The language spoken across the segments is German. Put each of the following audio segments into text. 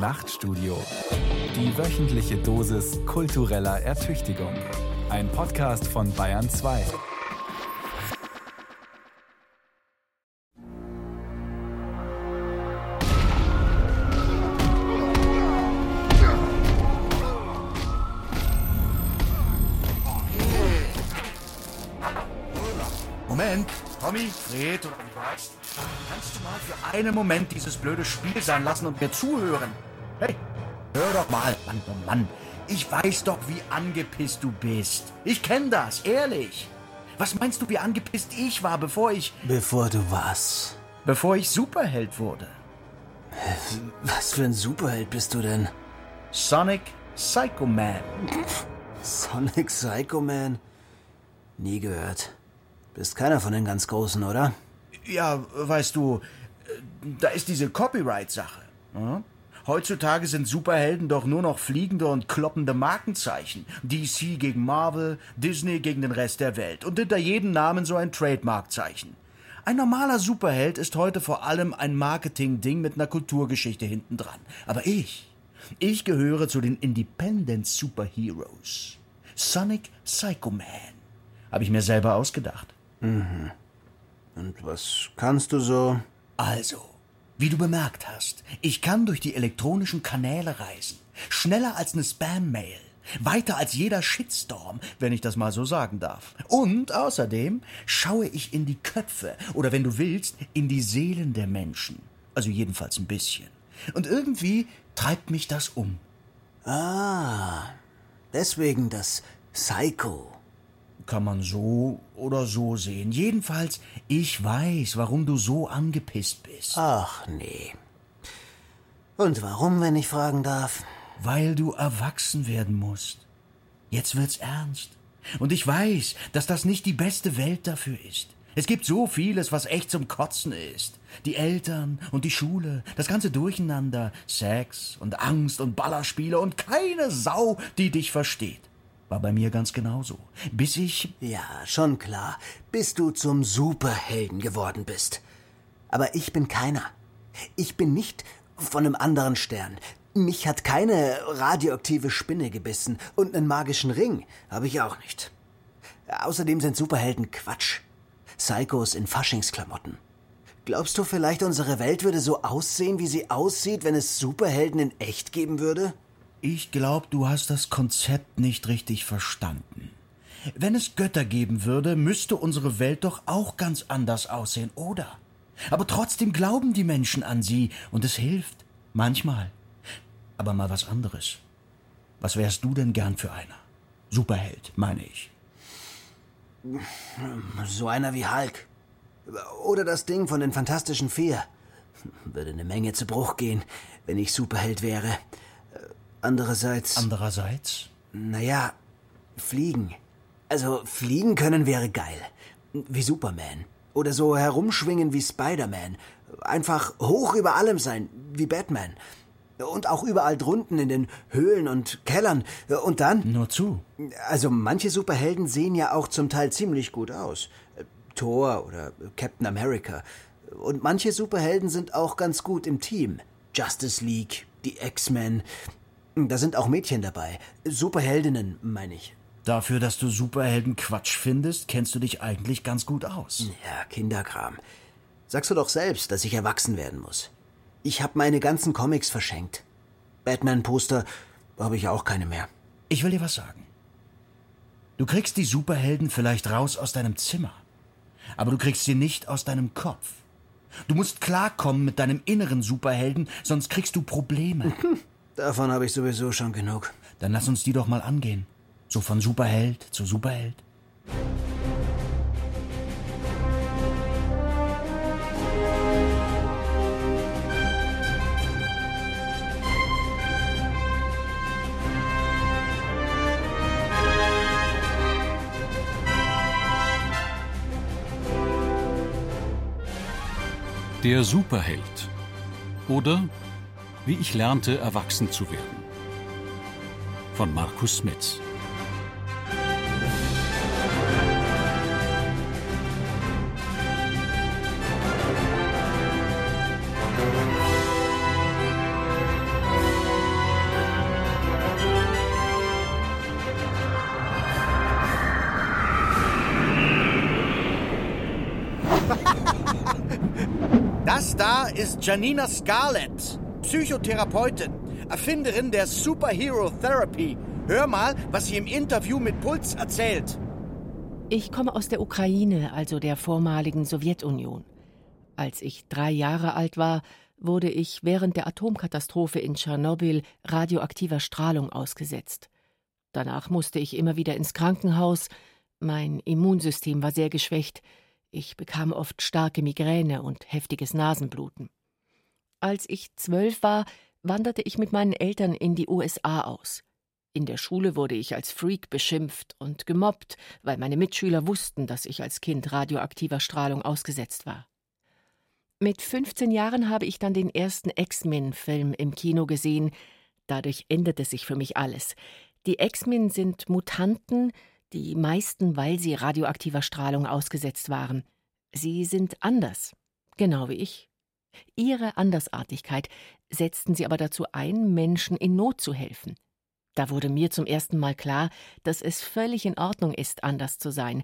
Nachtstudio. Die wöchentliche Dosis kultureller Ertüchtigung. Ein Podcast von Bayern 2. Moment, Tommy, Fred oder. Kannst du mal für einen Moment dieses blöde Spiel sein lassen und mir zuhören? Hör doch mal, Mann, oh Mann. Ich weiß doch, wie angepisst du bist. Ich kenn das, ehrlich. Was meinst du, wie angepisst ich war, bevor ich... Bevor du was? Bevor ich Superheld wurde? Was für ein Superheld bist du denn? Sonic Psycho Man. Sonic Psycho Man? Nie gehört. Bist keiner von den ganz Großen, oder? Ja, weißt du, da ist diese Copyright-Sache. Ja? Heutzutage sind Superhelden doch nur noch fliegende und kloppende Markenzeichen. DC gegen Marvel, Disney gegen den Rest der Welt. Und hinter jedem Namen so ein Trademark-Zeichen. Ein normaler Superheld ist heute vor allem ein Marketing-Ding mit einer Kulturgeschichte hintendran. Aber ich, ich gehöre zu den Independent Superheroes. Sonic Psycho Man. Habe ich mir selber ausgedacht. Und was kannst du so? Also, wie du bemerkt hast, ich kann durch die elektronischen Kanäle reisen. Schneller als eine Spam-Mail. Weiter als jeder Shitstorm, wenn ich das mal so sagen darf. Und außerdem schaue ich in die Köpfe oder wenn du willst, in die Seelen der Menschen. Also jedenfalls ein bisschen. Und irgendwie treibt mich das um. Ah, deswegen das Psycho. Kann man so oder so sehen. Jedenfalls, ich weiß, warum du so angepisst bist. Ach nee. Und warum, wenn ich fragen darf? Weil du erwachsen werden musst. Jetzt wird's ernst. Und ich weiß, dass das nicht die beste Welt dafür ist. Es gibt so vieles, was echt zum Kotzen ist. Die Eltern und die Schule, das ganze Durcheinander, Sex und Angst und Ballerspiele und keine Sau, die dich versteht. War bei mir ganz genauso. Bis ich Ja, schon klar, bis du zum Superhelden geworden bist. Aber ich bin keiner. Ich bin nicht von einem anderen Stern. Mich hat keine radioaktive Spinne gebissen und einen magischen Ring habe ich auch nicht. Außerdem sind Superhelden Quatsch. Psychos in Faschingsklamotten. Glaubst du vielleicht, unsere Welt würde so aussehen, wie sie aussieht, wenn es Superhelden in echt geben würde? Ich glaube, du hast das Konzept nicht richtig verstanden. Wenn es Götter geben würde, müsste unsere Welt doch auch ganz anders aussehen, oder? Aber trotzdem glauben die Menschen an sie und es hilft. Manchmal. Aber mal was anderes. Was wärst du denn gern für einer? Superheld, meine ich. So einer wie Hulk. Oder das Ding von den Fantastischen Vier. Würde eine Menge zu Bruch gehen, wenn ich Superheld wäre. Andererseits, Andererseits? naja, fliegen. Also fliegen können wäre geil. Wie Superman. Oder so herumschwingen wie Spider-Man. Einfach hoch über allem sein, wie Batman. Und auch überall drunten in den Höhlen und Kellern. Und dann, Nur zu. also manche Superhelden sehen ja auch zum Teil ziemlich gut aus. Thor oder Captain America. Und manche Superhelden sind auch ganz gut im Team. Justice League, die X-Men. Da sind auch Mädchen dabei. Superheldinnen, meine ich. Dafür, dass du Superhelden Quatsch findest, kennst du dich eigentlich ganz gut aus. Ja, Kinderkram. Sagst du doch selbst, dass ich erwachsen werden muss. Ich habe meine ganzen Comics verschenkt. Batman-Poster habe ich auch keine mehr. Ich will dir was sagen. Du kriegst die Superhelden vielleicht raus aus deinem Zimmer, aber du kriegst sie nicht aus deinem Kopf. Du musst klarkommen mit deinem inneren Superhelden, sonst kriegst du Probleme. Davon habe ich sowieso schon genug. Dann lass uns die doch mal angehen. So von Superheld zu Superheld. Der Superheld. Oder wie ich lernte, erwachsen zu werden. Von Markus Smith. Das da ist Janina Scarlett. Psychotherapeutin, Erfinderin der Superhero Therapy. Hör mal, was sie im Interview mit Puls erzählt. Ich komme aus der Ukraine, also der vormaligen Sowjetunion. Als ich drei Jahre alt war, wurde ich während der Atomkatastrophe in Tschernobyl radioaktiver Strahlung ausgesetzt. Danach musste ich immer wieder ins Krankenhaus, mein Immunsystem war sehr geschwächt, ich bekam oft starke Migräne und heftiges Nasenbluten. Als ich zwölf war, wanderte ich mit meinen Eltern in die USA aus. In der Schule wurde ich als Freak beschimpft und gemobbt, weil meine Mitschüler wussten, dass ich als Kind radioaktiver Strahlung ausgesetzt war. Mit 15 Jahren habe ich dann den ersten X-Men-Film im Kino gesehen. Dadurch änderte sich für mich alles. Die X-Men sind Mutanten, die meisten, weil sie radioaktiver Strahlung ausgesetzt waren. Sie sind anders, genau wie ich. Ihre Andersartigkeit setzten sie aber dazu ein, Menschen in Not zu helfen. Da wurde mir zum ersten Mal klar, dass es völlig in Ordnung ist, anders zu sein.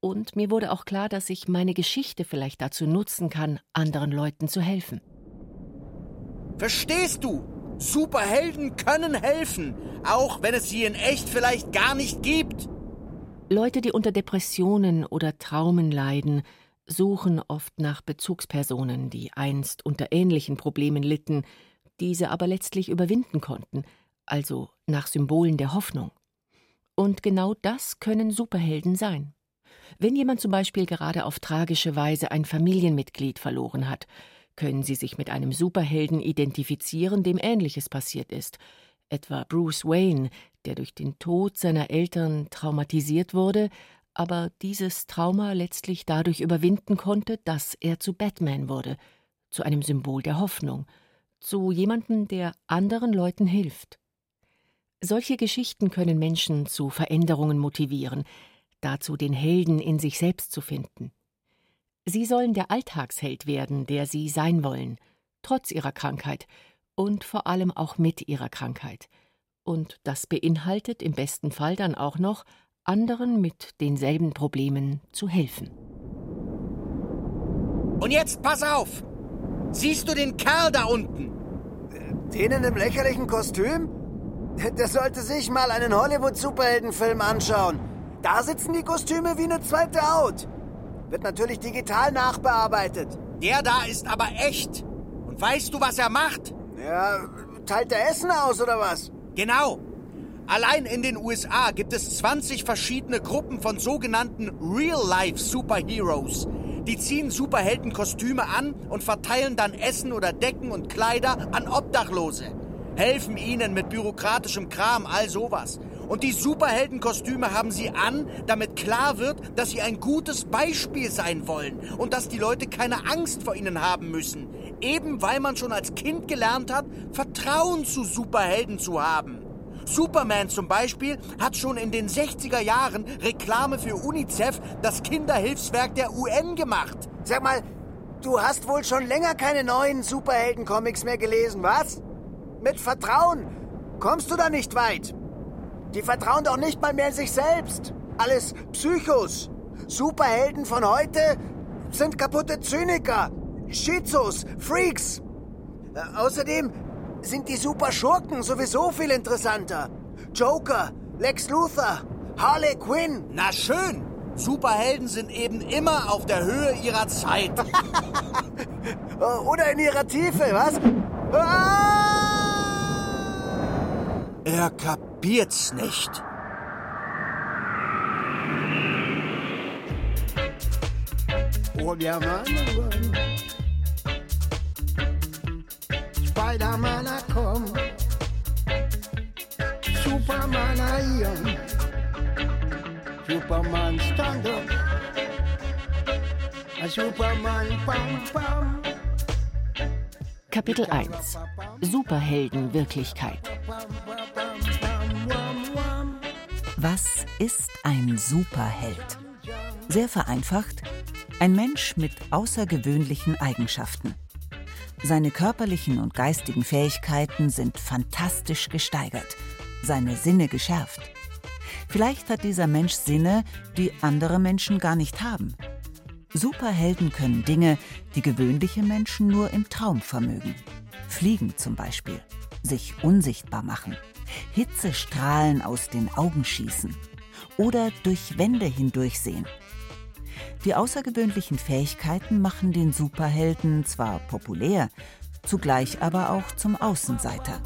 Und mir wurde auch klar, dass ich meine Geschichte vielleicht dazu nutzen kann, anderen Leuten zu helfen. Verstehst du? Superhelden können helfen, auch wenn es sie in echt vielleicht gar nicht gibt. Leute, die unter Depressionen oder Traumen leiden, suchen oft nach Bezugspersonen, die einst unter ähnlichen Problemen litten, diese aber letztlich überwinden konnten – also nach Symbolen der Hoffnung. Und genau das können Superhelden sein. Wenn jemand zum Beispiel gerade auf tragische Weise ein Familienmitglied verloren hat, können Sie sich mit einem Superhelden identifizieren, dem Ähnliches passiert ist. Etwa Bruce Wayne, der durch den Tod seiner Eltern traumatisiert wurde, aber dieses Trauma letztlich dadurch überwinden konnte, dass er zu Batman wurde, zu einem Symbol der Hoffnung, zu jemandem, der anderen Leuten hilft. Solche Geschichten können Menschen zu Veränderungen motivieren, dazu den Helden in sich selbst zu finden. Sie sollen der Alltagsheld werden, der sie sein wollen, trotz ihrer Krankheit und vor allem auch mit ihrer Krankheit. Und das beinhaltet im besten Fall dann auch noch, anderen mit denselben Problemen zu helfen. Und jetzt pass auf! Siehst du den Kerl da unten? Den in dem lächerlichen Kostüm? Der sollte sich mal einen Hollywood-Superheldenfilm anschauen. Da sitzen die Kostüme wie eine zweite Haut. Wird natürlich digital nachbearbeitet. Der da ist aber echt. Und weißt du, was er macht? Ja, teilt er Essen aus oder was? Genau. Allein in den USA gibt es 20 verschiedene Gruppen von sogenannten Real-Life-Superheroes. Die ziehen Superheldenkostüme an und verteilen dann Essen oder Decken und Kleider an Obdachlose helfen ihnen mit bürokratischem Kram, all sowas. Und die Superheldenkostüme haben sie an, damit klar wird, dass sie ein gutes Beispiel sein wollen und dass die Leute keine Angst vor ihnen haben müssen. Eben weil man schon als Kind gelernt hat, Vertrauen zu Superhelden zu haben. Superman zum Beispiel hat schon in den 60er Jahren Reklame für UNICEF, das Kinderhilfswerk der UN, gemacht. Sag mal, du hast wohl schon länger keine neuen Superhelden-Comics mehr gelesen, was? Mit Vertrauen kommst du da nicht weit. Die vertrauen doch nicht mal mehr sich selbst. Alles Psychos. Superhelden von heute sind kaputte Zyniker, Schizos, Freaks. Äh, außerdem sind die Superschurken sowieso viel interessanter. Joker, Lex Luthor, Harley Quinn. Na schön. Superhelden sind eben immer auf der Höhe ihrer Zeit. Oder in ihrer Tiefe, was? Ah! Er kapiert's nicht. Oh, der Mann, Spider-Man, komm. Superman, hier. Superman, stand up. Superman, pam, pam. Kapitel 1 Superheldenwirklichkeit Was ist ein Superheld? Sehr vereinfacht, ein Mensch mit außergewöhnlichen Eigenschaften. Seine körperlichen und geistigen Fähigkeiten sind fantastisch gesteigert, seine Sinne geschärft. Vielleicht hat dieser Mensch Sinne, die andere Menschen gar nicht haben. Superhelden können Dinge, die gewöhnliche Menschen nur im Traum vermögen. Fliegen zum Beispiel, sich unsichtbar machen, Hitzestrahlen aus den Augen schießen oder durch Wände hindurchsehen. Die außergewöhnlichen Fähigkeiten machen den Superhelden zwar populär, zugleich aber auch zum Außenseiter.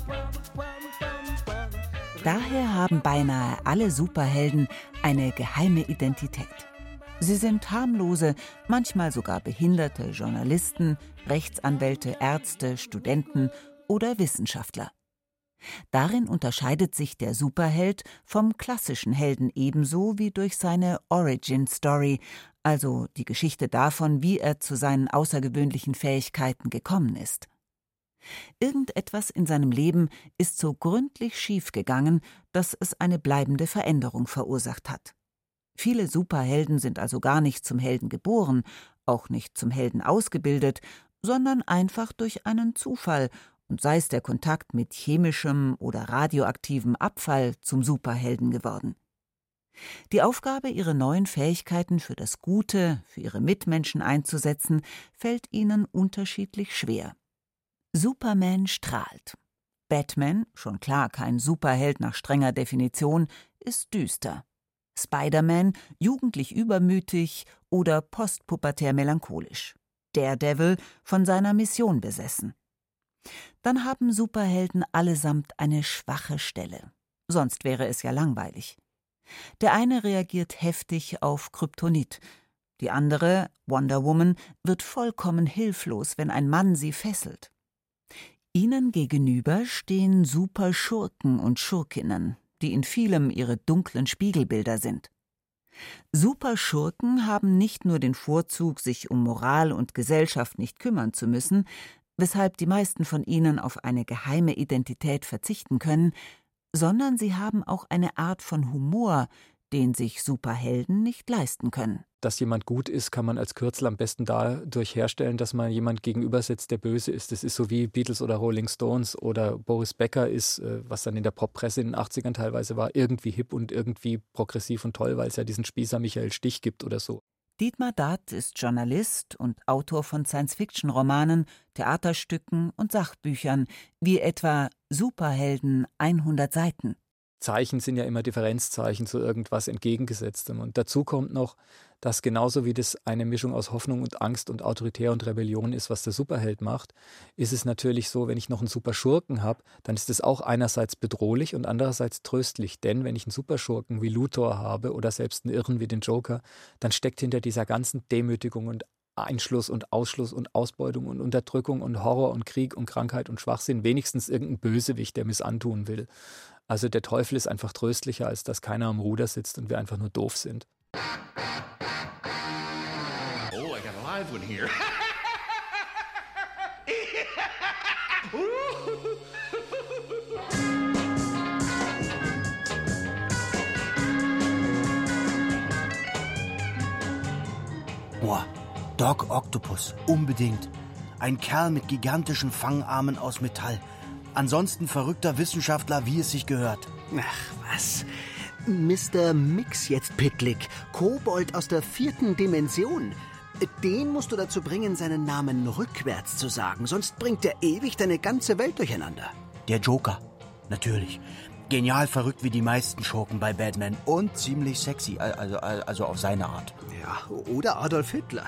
Daher haben beinahe alle Superhelden eine geheime Identität. Sie sind harmlose, manchmal sogar behinderte Journalisten, Rechtsanwälte, Ärzte, Studenten oder Wissenschaftler. Darin unterscheidet sich der Superheld vom klassischen Helden ebenso wie durch seine Origin Story, also die Geschichte davon, wie er zu seinen außergewöhnlichen Fähigkeiten gekommen ist. Irgendetwas in seinem Leben ist so gründlich schiefgegangen, dass es eine bleibende Veränderung verursacht hat. Viele Superhelden sind also gar nicht zum Helden geboren, auch nicht zum Helden ausgebildet, sondern einfach durch einen Zufall und sei es der Kontakt mit chemischem oder radioaktivem Abfall zum Superhelden geworden. Die Aufgabe, ihre neuen Fähigkeiten für das Gute, für ihre Mitmenschen einzusetzen, fällt ihnen unterschiedlich schwer. Superman strahlt. Batman, schon klar kein Superheld nach strenger Definition, ist düster. Spider-Man jugendlich übermütig oder postpubertär melancholisch. Daredevil von seiner Mission besessen. Dann haben Superhelden allesamt eine schwache Stelle. Sonst wäre es ja langweilig. Der eine reagiert heftig auf Kryptonit, die andere, Wonder Woman, wird vollkommen hilflos, wenn ein Mann sie fesselt. Ihnen gegenüber stehen Superschurken und Schurkinnen, die in vielem ihre dunklen Spiegelbilder sind. Superschurken haben nicht nur den Vorzug, sich um Moral und Gesellschaft nicht kümmern zu müssen, weshalb die meisten von ihnen auf eine geheime Identität verzichten können, sondern sie haben auch eine Art von Humor, den sich Superhelden nicht leisten können. Dass jemand gut ist, kann man als Kürzel am besten dadurch herstellen, dass man jemand gegenübersetzt, der böse ist. Das ist so wie Beatles oder Rolling Stones oder Boris Becker ist, äh, was dann in der Poppresse in den 80ern teilweise war, irgendwie hip und irgendwie progressiv und toll, weil es ja diesen Spießer Michael Stich gibt oder so. Dietmar Dath ist Journalist und Autor von Science-Fiction-Romanen, Theaterstücken und Sachbüchern, wie etwa Superhelden 100 Seiten. Zeichen sind ja immer Differenzzeichen zu irgendwas Entgegengesetztem. Und dazu kommt noch, dass genauso wie das eine Mischung aus Hoffnung und Angst und Autoritär und Rebellion ist, was der Superheld macht, ist es natürlich so, wenn ich noch einen Superschurken habe, dann ist es auch einerseits bedrohlich und andererseits tröstlich. Denn wenn ich einen Superschurken wie Luthor habe oder selbst einen Irren wie den Joker, dann steckt hinter dieser ganzen Demütigung und Einschluss und Ausschluss und Ausbeutung und Unterdrückung und Horror und Krieg und Krankheit und Schwachsinn wenigstens irgendein Bösewicht, der mir es antun will. Also der Teufel ist einfach tröstlicher, als dass keiner am Ruder sitzt und wir einfach nur doof sind. Oh, I got a live one here. Boah, Doc Octopus, unbedingt. Ein Kerl mit gigantischen Fangarmen aus Metall. Ansonsten verrückter Wissenschaftler, wie es sich gehört. Ach, was? Mr. Mix jetzt, Pitlick. Kobold aus der vierten Dimension. Den musst du dazu bringen, seinen Namen rückwärts zu sagen, sonst bringt er ewig deine ganze Welt durcheinander. Der Joker. Natürlich. Genial verrückt wie die meisten Schurken bei Batman und ziemlich sexy, also, also auf seine Art. Ja, oder Adolf Hitler.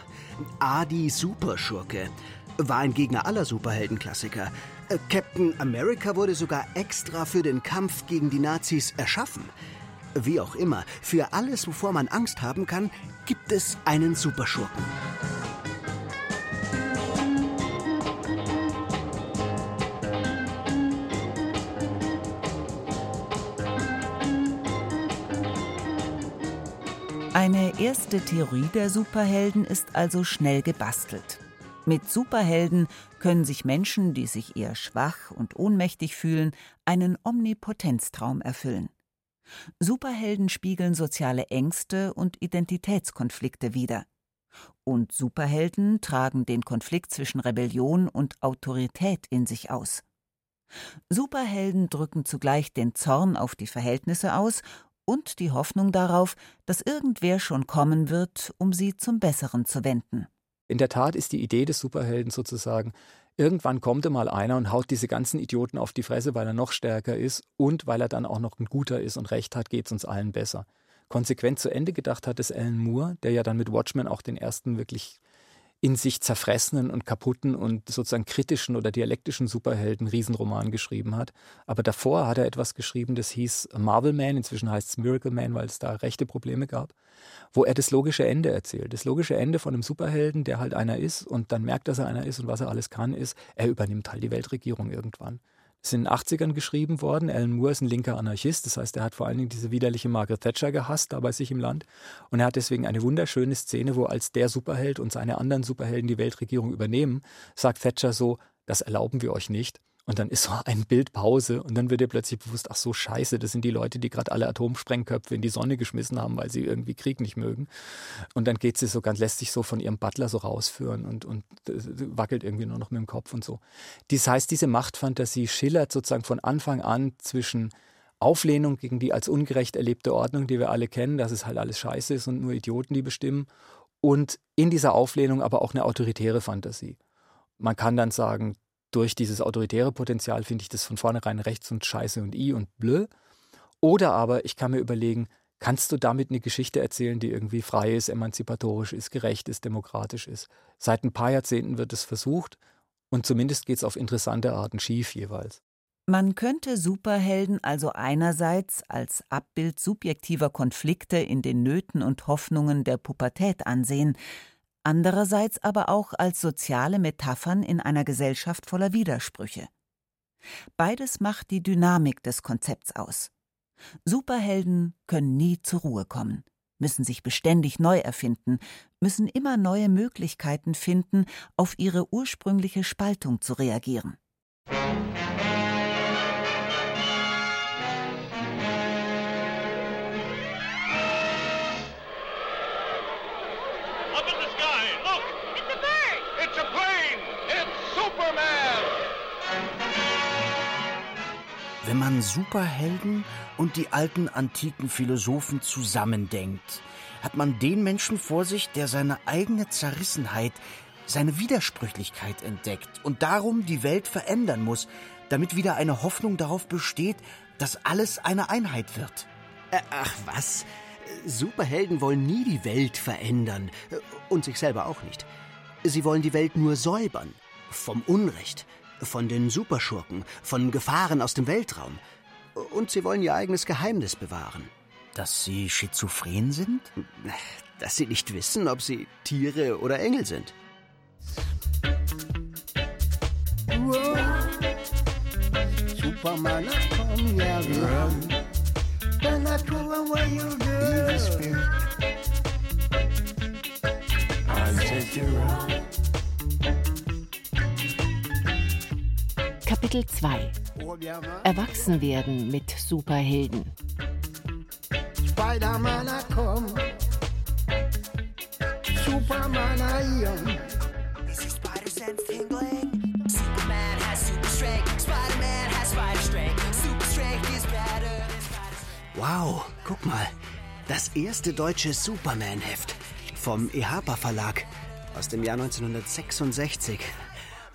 Adi Superschurke. War ein Gegner aller Superheldenklassiker. Äh, Captain America wurde sogar extra für den Kampf gegen die Nazis erschaffen. Wie auch immer, für alles, wovor man Angst haben kann, gibt es einen Superschurken. Eine erste Theorie der Superhelden ist also schnell gebastelt. Mit Superhelden können sich Menschen, die sich eher schwach und ohnmächtig fühlen, einen Omnipotenztraum erfüllen. Superhelden spiegeln soziale Ängste und Identitätskonflikte wider. Und Superhelden tragen den Konflikt zwischen Rebellion und Autorität in sich aus. Superhelden drücken zugleich den Zorn auf die Verhältnisse aus und die Hoffnung darauf, dass irgendwer schon kommen wird, um sie zum Besseren zu wenden. In der Tat ist die Idee des Superhelden sozusagen, irgendwann kommt mal einer und haut diese ganzen Idioten auf die Fresse, weil er noch stärker ist und weil er dann auch noch ein Guter ist und Recht hat, geht es uns allen besser. Konsequent zu Ende gedacht hat es Alan Moore, der ja dann mit Watchmen auch den ersten wirklich in sich zerfressenen und kaputten und sozusagen kritischen oder dialektischen Superhelden Riesenroman geschrieben hat. Aber davor hat er etwas geschrieben, das hieß Marvel Man, inzwischen heißt es Miracle Man, weil es da rechte Probleme gab, wo er das logische Ende erzählt. Das logische Ende von einem Superhelden, der halt einer ist und dann merkt, dass er einer ist und was er alles kann, ist, er übernimmt halt die Weltregierung irgendwann ist in den 80ern geschrieben worden. Alan Moore ist ein linker Anarchist, das heißt, er hat vor allen Dingen diese widerliche Margaret Thatcher gehasst, da bei sich im Land. Und er hat deswegen eine wunderschöne Szene, wo als der Superheld und seine anderen Superhelden die Weltregierung übernehmen, sagt Thatcher so, das erlauben wir euch nicht. Und dann ist so ein Bildpause und dann wird ihr plötzlich bewusst, ach so scheiße, das sind die Leute, die gerade alle Atomsprengköpfe in die Sonne geschmissen haben, weil sie irgendwie Krieg nicht mögen. Und dann geht sie so ganz, lässt sich so von ihrem Butler so rausführen und, und wackelt irgendwie nur noch mit dem Kopf und so. Das heißt, diese Machtfantasie schillert sozusagen von Anfang an zwischen Auflehnung gegen die als ungerecht erlebte Ordnung, die wir alle kennen, dass es halt alles scheiße ist und nur Idioten, die bestimmen. Und in dieser Auflehnung aber auch eine autoritäre Fantasie. Man kann dann sagen, durch dieses autoritäre Potenzial finde ich das von vornherein rechts und scheiße und i und blö. Oder aber ich kann mir überlegen, kannst du damit eine Geschichte erzählen, die irgendwie frei ist, emanzipatorisch ist, gerecht ist, demokratisch ist? Seit ein paar Jahrzehnten wird es versucht und zumindest geht es auf interessante Arten schief jeweils. Man könnte Superhelden also einerseits als Abbild subjektiver Konflikte in den Nöten und Hoffnungen der Pubertät ansehen, andererseits aber auch als soziale Metaphern in einer Gesellschaft voller Widersprüche. Beides macht die Dynamik des Konzepts aus. Superhelden können nie zur Ruhe kommen, müssen sich beständig neu erfinden, müssen immer neue Möglichkeiten finden, auf ihre ursprüngliche Spaltung zu reagieren. Wenn man Superhelden und die alten antiken Philosophen zusammendenkt, hat man den Menschen vor sich, der seine eigene Zerrissenheit, seine Widersprüchlichkeit entdeckt und darum die Welt verändern muss, damit wieder eine Hoffnung darauf besteht, dass alles eine Einheit wird. Ach was? Superhelden wollen nie die Welt verändern und sich selber auch nicht. Sie wollen die Welt nur säubern vom Unrecht, von den Superschurken, von Gefahren aus dem Weltraum. Und sie wollen ihr eigenes Geheimnis bewahren. Dass sie schizophren sind? Dass sie nicht wissen, ob sie Tiere oder Engel sind. Superman, I come here run. Then I throw away your evil spirit. I'll take you around. Kapitel 2 Erwachsenwerden mit Superhelden Spider-Man, I come. Superman, I am. Wow, guck mal. Das erste deutsche Superman-Heft vom EHPA Verlag aus dem Jahr 1966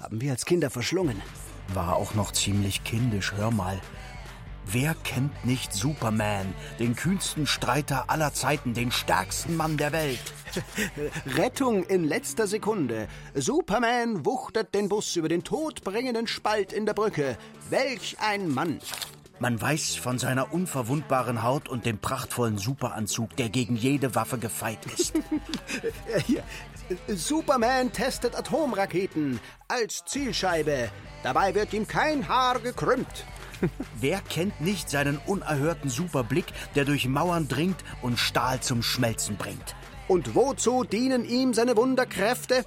haben wir als Kinder verschlungen. War auch noch ziemlich kindisch, hör mal. Wer kennt nicht Superman, den kühnsten Streiter aller Zeiten, den stärksten Mann der Welt? Rettung in letzter Sekunde. Superman wuchtet den Bus über den todbringenden Spalt in der Brücke. Welch ein Mann! Man weiß von seiner unverwundbaren Haut und dem prachtvollen Superanzug, der gegen jede Waffe gefeit ist. Hier. Superman testet Atomraketen als Zielscheibe. Dabei wird ihm kein Haar gekrümmt. Wer kennt nicht seinen unerhörten Superblick, der durch Mauern dringt und Stahl zum Schmelzen bringt? Und wozu dienen ihm seine Wunderkräfte?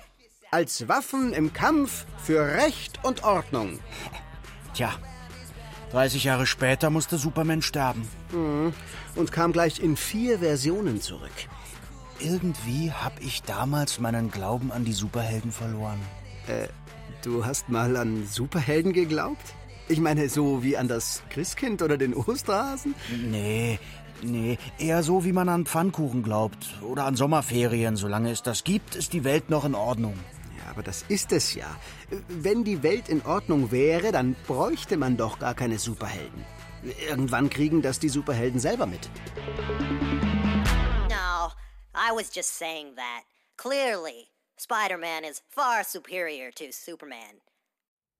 Als Waffen im Kampf für Recht und Ordnung. Tja, 30 Jahre später musste Superman sterben. Mhm. Und kam gleich in vier Versionen zurück. Irgendwie hab ich damals meinen Glauben an die Superhelden verloren. Äh, du hast mal an Superhelden geglaubt? Ich meine, so wie an das Christkind oder den Osterhasen? Nee, Nee, eher so, wie man an Pfannkuchen glaubt. Oder an Sommerferien. Solange es das gibt, ist die Welt noch in Ordnung. Ja, aber das ist es ja. Wenn die Welt in Ordnung wäre, dann bräuchte man doch gar keine Superhelden. Irgendwann kriegen das die Superhelden selber mit. I was just saying that. Clearly, Spider-Man is far superior to Superman.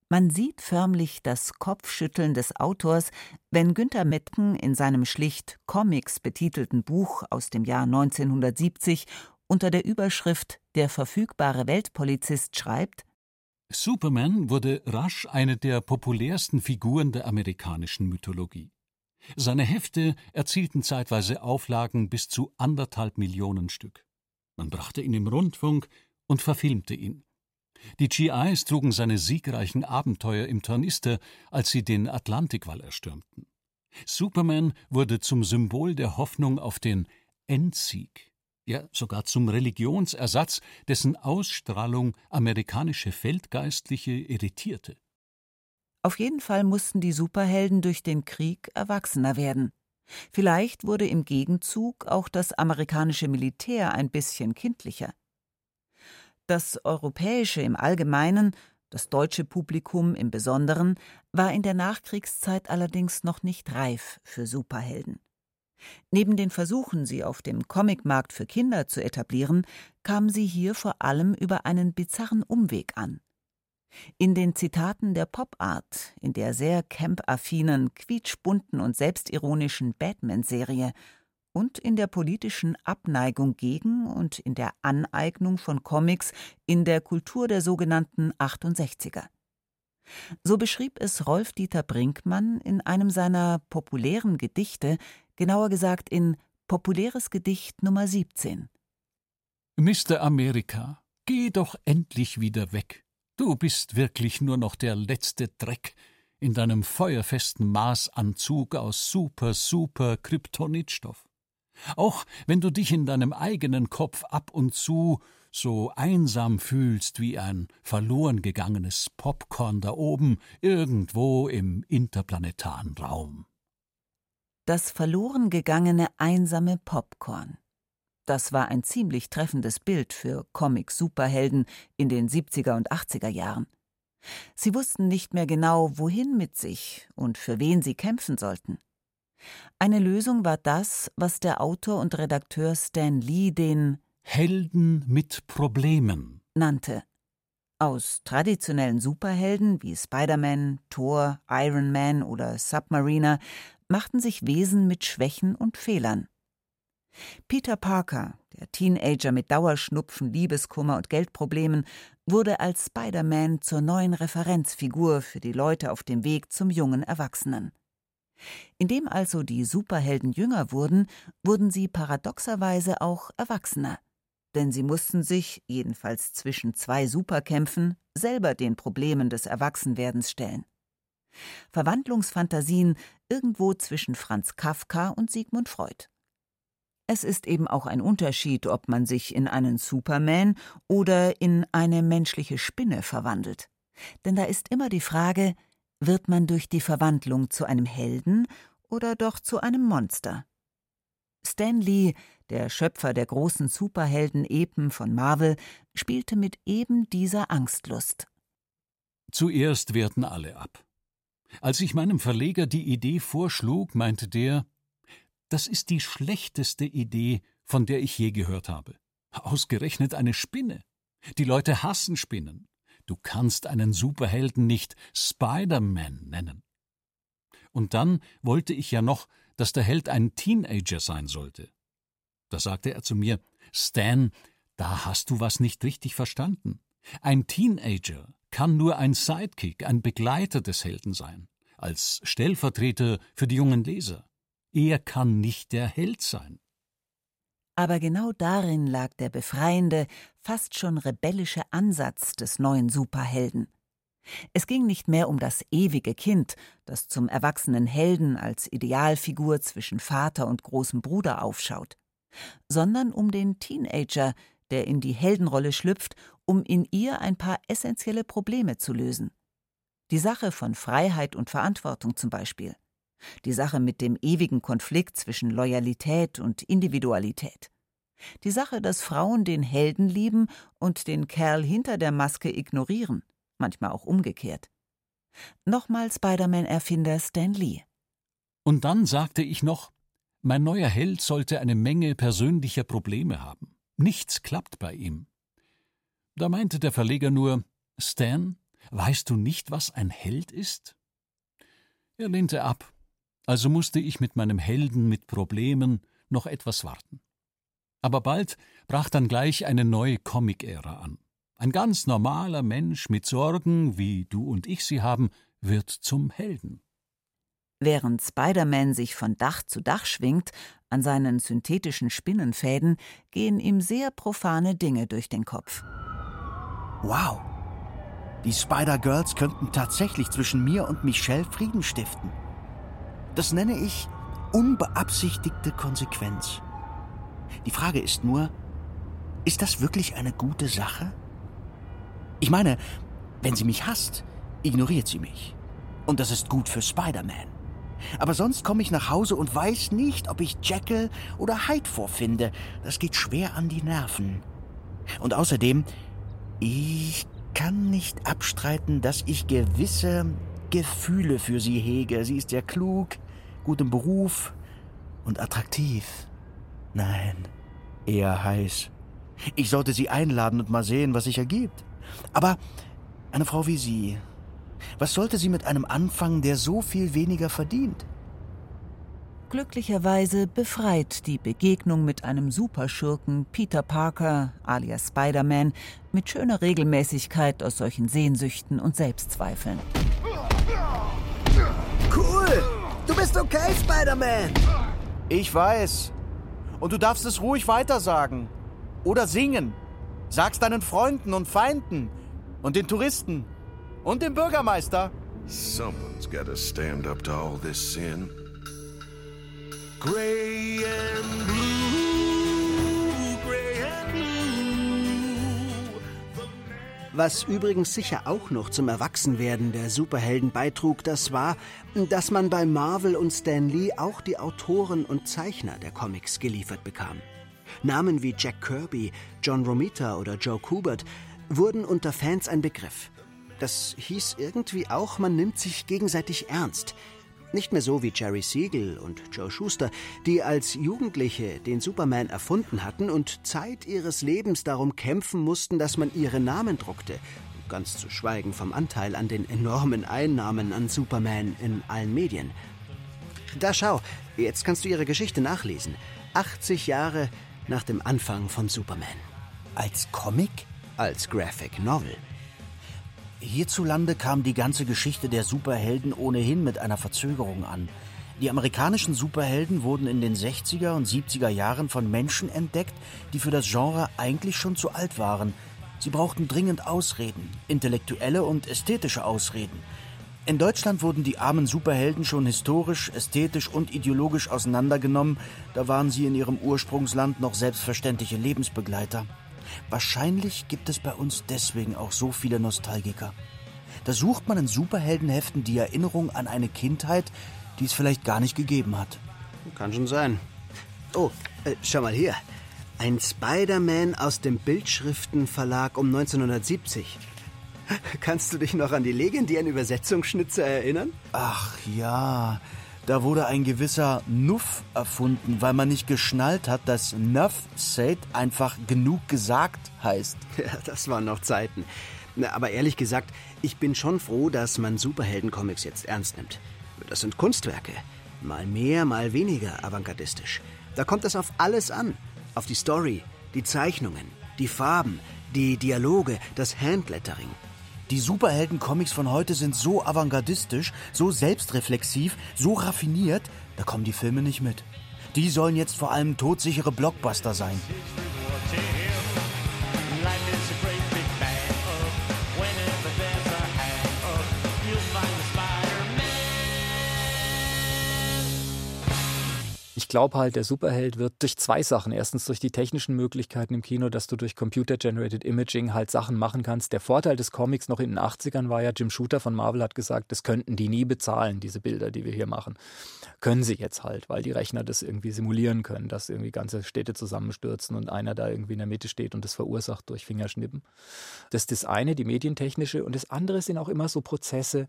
Man sieht förmlich das Kopfschütteln des Autors, wenn Günter Mettken in seinem schlicht Comics betitelten Buch aus dem Jahr 1970 unter der Überschrift Der verfügbare Weltpolizist schreibt Superman wurde rasch eine der populärsten Figuren der amerikanischen Mythologie. Seine Hefte erzielten zeitweise Auflagen bis zu anderthalb Millionen Stück. Man brachte ihn im Rundfunk und verfilmte ihn. Die GIs trugen seine siegreichen Abenteuer im Tornister, als sie den Atlantikwall erstürmten. Superman wurde zum Symbol der Hoffnung auf den Endsieg, ja sogar zum Religionsersatz, dessen Ausstrahlung amerikanische Feldgeistliche irritierte. Auf jeden Fall mussten die Superhelden durch den Krieg erwachsener werden. Vielleicht wurde im Gegenzug auch das amerikanische Militär ein bisschen kindlicher. Das europäische im Allgemeinen, das deutsche Publikum im Besonderen, war in der Nachkriegszeit allerdings noch nicht reif für Superhelden. Neben den Versuchen, sie auf dem Comicmarkt für Kinder zu etablieren, kamen sie hier vor allem über einen bizarren Umweg an. In den Zitaten der Pop-Art, in der sehr camp-affinen, quietschbunten und selbstironischen Batman-Serie und in der politischen Abneigung gegen und in der Aneignung von Comics in der Kultur der sogenannten 68er. So beschrieb es Rolf-Dieter Brinkmann in einem seiner populären Gedichte, genauer gesagt in Populäres Gedicht Nummer 17. Mr. Amerika, geh doch endlich wieder weg. Du bist wirklich nur noch der letzte Dreck in deinem feuerfesten Maßanzug aus super, super Kryptonitstoff. Auch wenn du dich in deinem eigenen Kopf ab und zu so einsam fühlst wie ein verloren gegangenes Popcorn da oben irgendwo im interplanetaren Raum. Das verloren gegangene einsame Popcorn. Das war ein ziemlich treffendes Bild für Comic-Superhelden in den 70er und 80er Jahren. Sie wussten nicht mehr genau, wohin mit sich und für wen sie kämpfen sollten. Eine Lösung war das, was der Autor und Redakteur Stan Lee den Helden mit Problemen nannte. Aus traditionellen Superhelden wie Spider-Man, Thor, Iron Man oder Submariner machten sich Wesen mit Schwächen und Fehlern. Peter Parker, der Teenager mit Dauerschnupfen, Liebeskummer und Geldproblemen, wurde als Spider-Man zur neuen Referenzfigur für die Leute auf dem Weg zum jungen Erwachsenen. Indem also die Superhelden jünger wurden, wurden sie paradoxerweise auch erwachsener. Denn sie mussten sich, jedenfalls zwischen zwei Superkämpfen, selber den Problemen des Erwachsenwerdens stellen. Verwandlungsfantasien irgendwo zwischen Franz Kafka und Sigmund Freud. Es ist eben auch ein Unterschied, ob man sich in einen Superman oder in eine menschliche Spinne verwandelt. Denn da ist immer die Frage, wird man durch die Verwandlung zu einem Helden oder doch zu einem Monster? Stan Lee, der Schöpfer der großen Superhelden-Epen von Marvel, spielte mit eben dieser Angstlust. Zuerst wehrten alle ab. Als ich meinem Verleger die Idee vorschlug, meinte der, das ist die schlechteste Idee, von der ich je gehört habe. Ausgerechnet eine Spinne. Die Leute hassen Spinnen. Du kannst einen Superhelden nicht Spider-Man nennen. Und dann wollte ich ja noch, dass der Held ein Teenager sein sollte. Da sagte er zu mir, Stan, da hast du was nicht richtig verstanden. Ein Teenager kann nur ein Sidekick, ein Begleiter des Helden sein, als Stellvertreter für die jungen Leser. Er kann nicht der Held sein. Aber genau darin lag der befreiende, fast schon rebellische Ansatz des neuen Superhelden. Es ging nicht mehr um das ewige Kind, das zum erwachsenen Helden als Idealfigur zwischen Vater und großem Bruder aufschaut, sondern um den Teenager, der in die Heldenrolle schlüpft, um in ihr ein paar essentielle Probleme zu lösen. Die Sache von Freiheit und Verantwortung zum Beispiel. Die Sache mit dem ewigen Konflikt zwischen Loyalität und Individualität. Die Sache, dass Frauen den Helden lieben und den Kerl hinter der Maske ignorieren, manchmal auch umgekehrt. Nochmal Spider-Man-Erfinder Stan Lee. Und dann sagte ich noch, mein neuer Held sollte eine Menge persönlicher Probleme haben. Nichts klappt bei ihm. Da meinte der Verleger nur, Stan, weißt du nicht, was ein Held ist? Er lehnte ab, also musste ich mit meinem Helden mit Problemen noch etwas warten. Aber bald brach dann gleich eine neue Comic-Ära an. Ein ganz normaler Mensch mit Sorgen, wie du und ich sie haben, wird zum Helden. Während Spider-Man sich von Dach zu Dach schwingt, an seinen synthetischen Spinnenfäden, gehen ihm sehr profane Dinge durch den Kopf. Wow. Die Spider-Girls könnten tatsächlich zwischen mir und Michelle Frieden stiften. Das nenne ich unbeabsichtigte Konsequenz. Die Frage ist nur, ist das wirklich eine gute Sache? Ich meine, wenn sie mich hasst, ignoriert sie mich. Und das ist gut für Spider-Man. Aber sonst komme ich nach Hause und weiß nicht, ob ich Jekyll oder Hyde vorfinde. Das geht schwer an die Nerven. Und außerdem, ich kann nicht abstreiten, dass ich gewisse Gefühle für sie hege. Sie ist sehr klug, gut im Beruf und attraktiv. Nein, eher heiß. Ich sollte sie einladen und mal sehen, was sich ergibt. Aber eine Frau wie sie, was sollte sie mit einem anfangen, der so viel weniger verdient? Glücklicherweise befreit die Begegnung mit einem Superschurken Peter Parker alias Spider-Man mit schöner Regelmäßigkeit aus solchen Sehnsüchten und Selbstzweifeln. Du bist okay, Spider-Man! Ich weiß. Und du darfst es ruhig weitersagen. Oder singen. Sag's deinen Freunden und Feinden. Und den Touristen. Und dem Bürgermeister. Someone's gotta stand up to all this sin. Gray and blue, Was übrigens sicher auch noch zum Erwachsenwerden der Superhelden beitrug, das war, dass man bei Marvel und Stan Lee auch die Autoren und Zeichner der Comics geliefert bekam. Namen wie Jack Kirby, John Romita oder Joe Kubert wurden unter Fans ein Begriff. Das hieß irgendwie auch, man nimmt sich gegenseitig ernst. Nicht mehr so wie Jerry Siegel und Joe Schuster, die als Jugendliche den Superman erfunden hatten und Zeit ihres Lebens darum kämpfen mussten, dass man ihre Namen druckte. Ganz zu schweigen vom Anteil an den enormen Einnahmen an Superman in allen Medien. Da schau, jetzt kannst du ihre Geschichte nachlesen. 80 Jahre nach dem Anfang von Superman. Als Comic? Als Graphic Novel. Hierzulande kam die ganze Geschichte der Superhelden ohnehin mit einer Verzögerung an. Die amerikanischen Superhelden wurden in den 60er und 70er Jahren von Menschen entdeckt, die für das Genre eigentlich schon zu alt waren. Sie brauchten dringend Ausreden, intellektuelle und ästhetische Ausreden. In Deutschland wurden die armen Superhelden schon historisch, ästhetisch und ideologisch auseinandergenommen, da waren sie in ihrem Ursprungsland noch selbstverständliche Lebensbegleiter. Wahrscheinlich gibt es bei uns deswegen auch so viele Nostalgiker. Da sucht man in Superheldenheften die Erinnerung an eine Kindheit, die es vielleicht gar nicht gegeben hat. Kann schon sein. Oh, äh, schau mal hier. Ein Spider-Man aus dem Bildschriftenverlag um 1970. Kannst du dich noch an die legendären Übersetzungsschnitzer erinnern? Ach ja, da wurde ein gewisser Nuff erfunden, weil man nicht geschnallt hat, dass Nuff said einfach genug gesagt heißt. Ja, das waren noch Zeiten. Aber ehrlich gesagt, ich bin schon froh, dass man Superheldencomics jetzt ernst nimmt. Das sind Kunstwerke. Mal mehr, mal weniger avantgardistisch. Da kommt es auf alles an. Auf die Story, die Zeichnungen, die Farben, die Dialoge, das Handlettering. Die Superhelden-Comics von heute sind so avantgardistisch, so selbstreflexiv, so raffiniert, da kommen die Filme nicht mit. Die sollen jetzt vor allem todsichere Blockbuster sein. Ich glaube halt, der Superheld wird durch zwei Sachen. Erstens durch die technischen Möglichkeiten im Kino, dass du durch Computer-Generated Imaging halt Sachen machen kannst. Der Vorteil des Comics noch in den 80ern war ja, Jim Shooter von Marvel hat gesagt, das könnten die nie bezahlen, diese Bilder, die wir hier machen. Können sie jetzt halt, weil die Rechner das irgendwie simulieren können, dass irgendwie ganze Städte zusammenstürzen und einer da irgendwie in der Mitte steht und das verursacht durch Fingerschnippen. Das ist das eine, die medientechnische. Und das andere sind auch immer so Prozesse,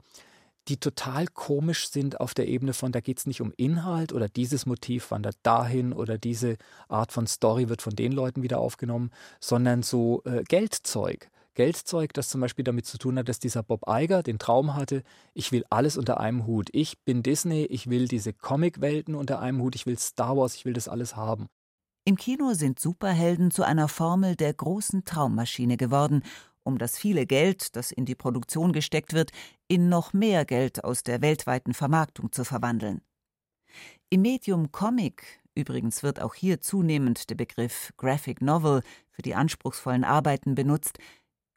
die total komisch sind auf der Ebene von, da geht es nicht um Inhalt oder dieses Motiv wandert dahin oder diese Art von Story wird von den Leuten wieder aufgenommen, sondern so äh, Geldzeug. Geldzeug, das zum Beispiel damit zu tun hat, dass dieser Bob Iger den Traum hatte, ich will alles unter einem Hut. Ich bin Disney, ich will diese Comicwelten unter einem Hut, ich will Star Wars, ich will das alles haben. Im Kino sind Superhelden zu einer Formel der großen Traummaschine geworden um das viele Geld, das in die Produktion gesteckt wird, in noch mehr Geld aus der weltweiten Vermarktung zu verwandeln. Im Medium Comic übrigens wird auch hier zunehmend der Begriff Graphic Novel für die anspruchsvollen Arbeiten benutzt,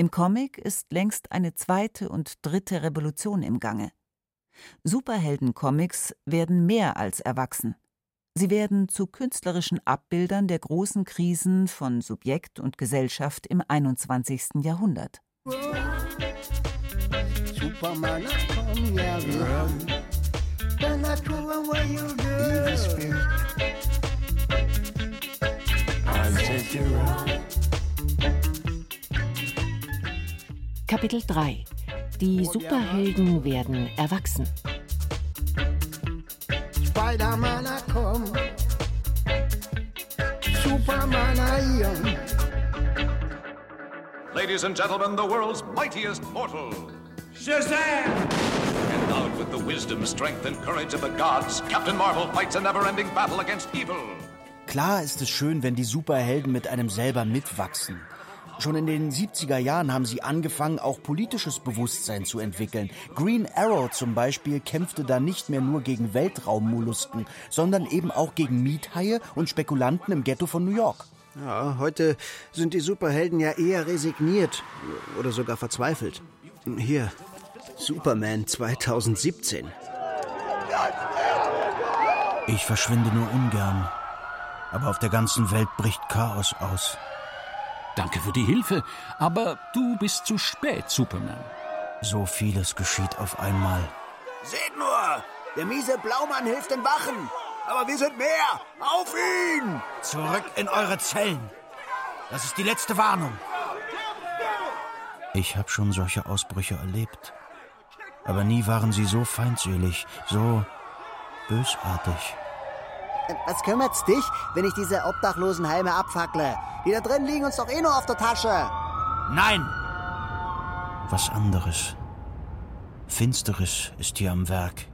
im Comic ist längst eine zweite und dritte Revolution im Gange. Superhelden-Comics werden mehr als erwachsen. Sie werden zu künstlerischen Abbildern der großen Krisen von Subjekt und Gesellschaft im 21. Jahrhundert. Superman. Then I away you. Kapitel 3 Die Superhelden werden erwachsen. Spider-Man, I come. Superman, I am. Ladies and gentlemen, the world's mightiest mortal. Shazam! Endowed with the wisdom, strength, and courage of the gods, Captain Marvel fights a never-ending battle against evil. Klar ist es schön, wenn die Superhelden mit einem selber mitwachsen. Schon in den 70er Jahren haben sie angefangen, auch politisches Bewusstsein zu entwickeln. Green Arrow zum Beispiel kämpfte da nicht mehr nur gegen Weltraummollusken, sondern eben auch gegen Miethaie und Spekulanten im Ghetto von New York. Ja, heute sind die Superhelden ja eher resigniert oder sogar verzweifelt. Hier, Superman 2017. Ich verschwinde nur ungern. Aber auf der ganzen Welt bricht Chaos aus. Danke für die Hilfe, aber du bist zu spät, Superman. So vieles geschieht auf einmal. Seht nur! Der miese Blaumann hilft den Wachen! Aber wir sind mehr! Auf ihn! Zurück in eure Zellen! Das ist die letzte Warnung. Ich habe schon solche Ausbrüche erlebt. Aber nie waren sie so feindselig, so bösartig. Was kümmert's dich, wenn ich diese Obdachlosenheime abfackle? Die da drin liegen uns doch eh nur auf der Tasche. Nein! Was anderes. Finsteres ist hier am Werk.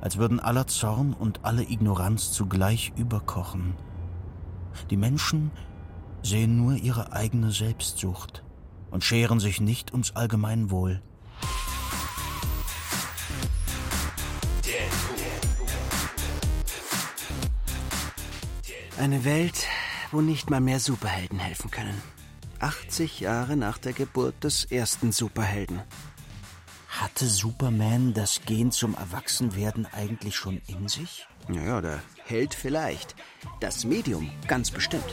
Als würden aller Zorn und alle Ignoranz zugleich überkochen. Die Menschen sehen nur ihre eigene Selbstsucht und scheren sich nicht ums Allgemeinwohl. Eine Welt, wo nicht mal mehr Superhelden helfen können. 80 Jahre nach der Geburt des ersten Superhelden. Hatte Superman das Gen zum Erwachsenwerden eigentlich schon in sich? Naja, der Held vielleicht. Das Medium ganz bestimmt.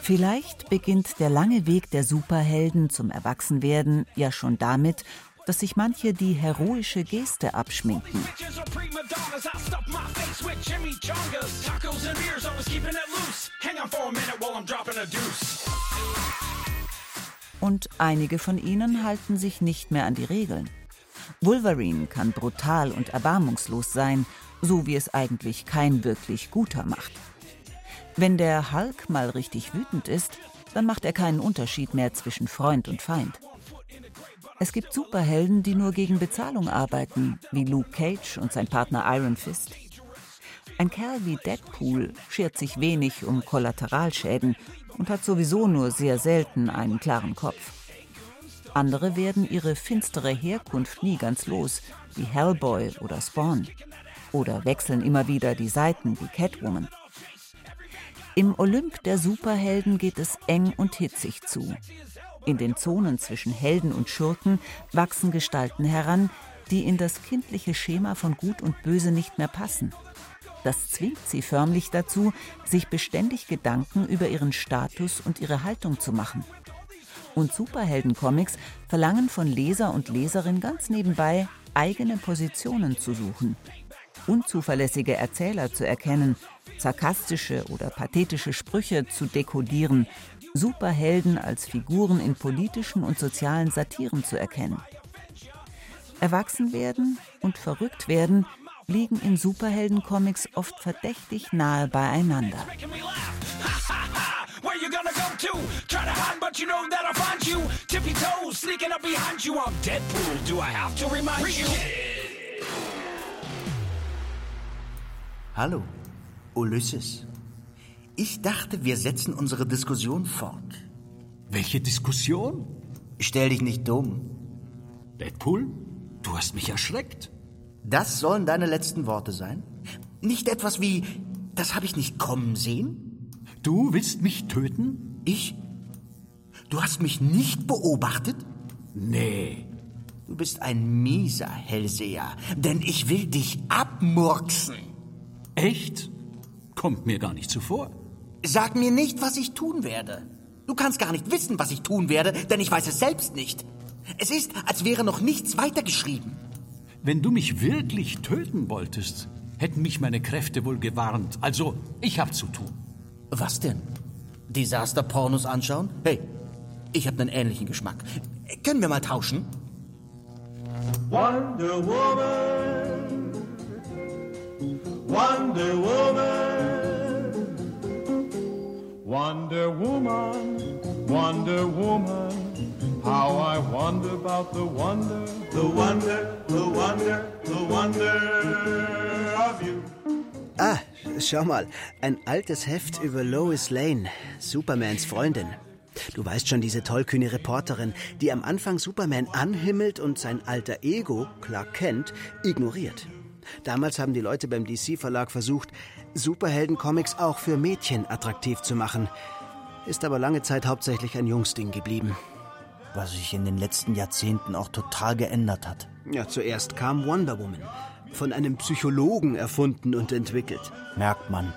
Vielleicht beginnt der lange Weg der Superhelden zum Erwachsenwerden ja schon damit, dass sich manche die heroische Geste abschminken. Und einige von ihnen halten sich nicht mehr an die Regeln. Wolverine kann brutal und erbarmungslos sein, so wie es eigentlich kein wirklich guter macht. Wenn der Hulk mal richtig wütend ist, dann macht er keinen Unterschied mehr zwischen Freund und Feind. Es gibt Superhelden, die nur gegen Bezahlung arbeiten, wie Luke Cage und sein Partner Iron Fist. Ein Kerl wie Deadpool schert sich wenig um Kollateralschäden und hat sowieso nur sehr selten einen klaren Kopf. Andere werden ihre finstere Herkunft nie ganz los, wie Hellboy oder Spawn. Oder wechseln immer wieder die Seiten wie Catwoman. Im Olymp der Superhelden geht es eng und hitzig zu. In den Zonen zwischen Helden und Schurken wachsen Gestalten heran, die in das kindliche Schema von Gut und Böse nicht mehr passen. Das zwingt sie förmlich dazu, sich beständig Gedanken über ihren Status und ihre Haltung zu machen. Und Superheldencomics verlangen von Leser und Leserin ganz nebenbei, eigene Positionen zu suchen, unzuverlässige Erzähler zu erkennen, sarkastische oder pathetische Sprüche zu dekodieren, Superhelden als Figuren in politischen und sozialen Satiren zu erkennen. Erwachsen werden und verrückt werden liegen in Superheldencomics oft verdächtig nahe beieinander. Hallo, Ulysses. Ich dachte, wir setzen unsere Diskussion fort. Welche Diskussion? Stell dich nicht dumm. Deadpool, du hast mich erschreckt. Das sollen deine letzten Worte sein? Nicht etwas wie, das habe ich nicht kommen sehen? Du willst mich töten? Ich? Du hast mich nicht beobachtet? Nee. Du bist ein mieser Hellseher, denn ich will dich abmurksen. Echt? Kommt mir gar nicht so vor. Sag mir nicht, was ich tun werde. Du kannst gar nicht wissen, was ich tun werde, denn ich weiß es selbst nicht. Es ist, als wäre noch nichts weitergeschrieben. Wenn du mich wirklich töten wolltest, hätten mich meine Kräfte wohl gewarnt. Also, ich hab zu tun. Was denn? Desaster-Pornos anschauen? Hey, ich habe einen ähnlichen Geschmack. Können wir mal tauschen? Wonder Woman, Wonder Woman, Wonder Woman, Wonder Woman. How I wonder about the wonder, the wonder, the wonder, the wonder of you. Ah, schau mal, ein altes Heft über Lois Lane, Supermans Freundin. Du weißt schon, diese tollkühne Reporterin, die am Anfang Superman anhimmelt und sein alter Ego, Clark Kent, ignoriert. Damals haben die Leute beim DC-Verlag versucht, Superhelden-Comics auch für Mädchen attraktiv zu machen. Ist aber lange Zeit hauptsächlich ein Jungsding geblieben was sich in den letzten Jahrzehnten auch total geändert hat. Ja, zuerst kam Wonder Woman, von einem Psychologen erfunden und entwickelt. Merkt man.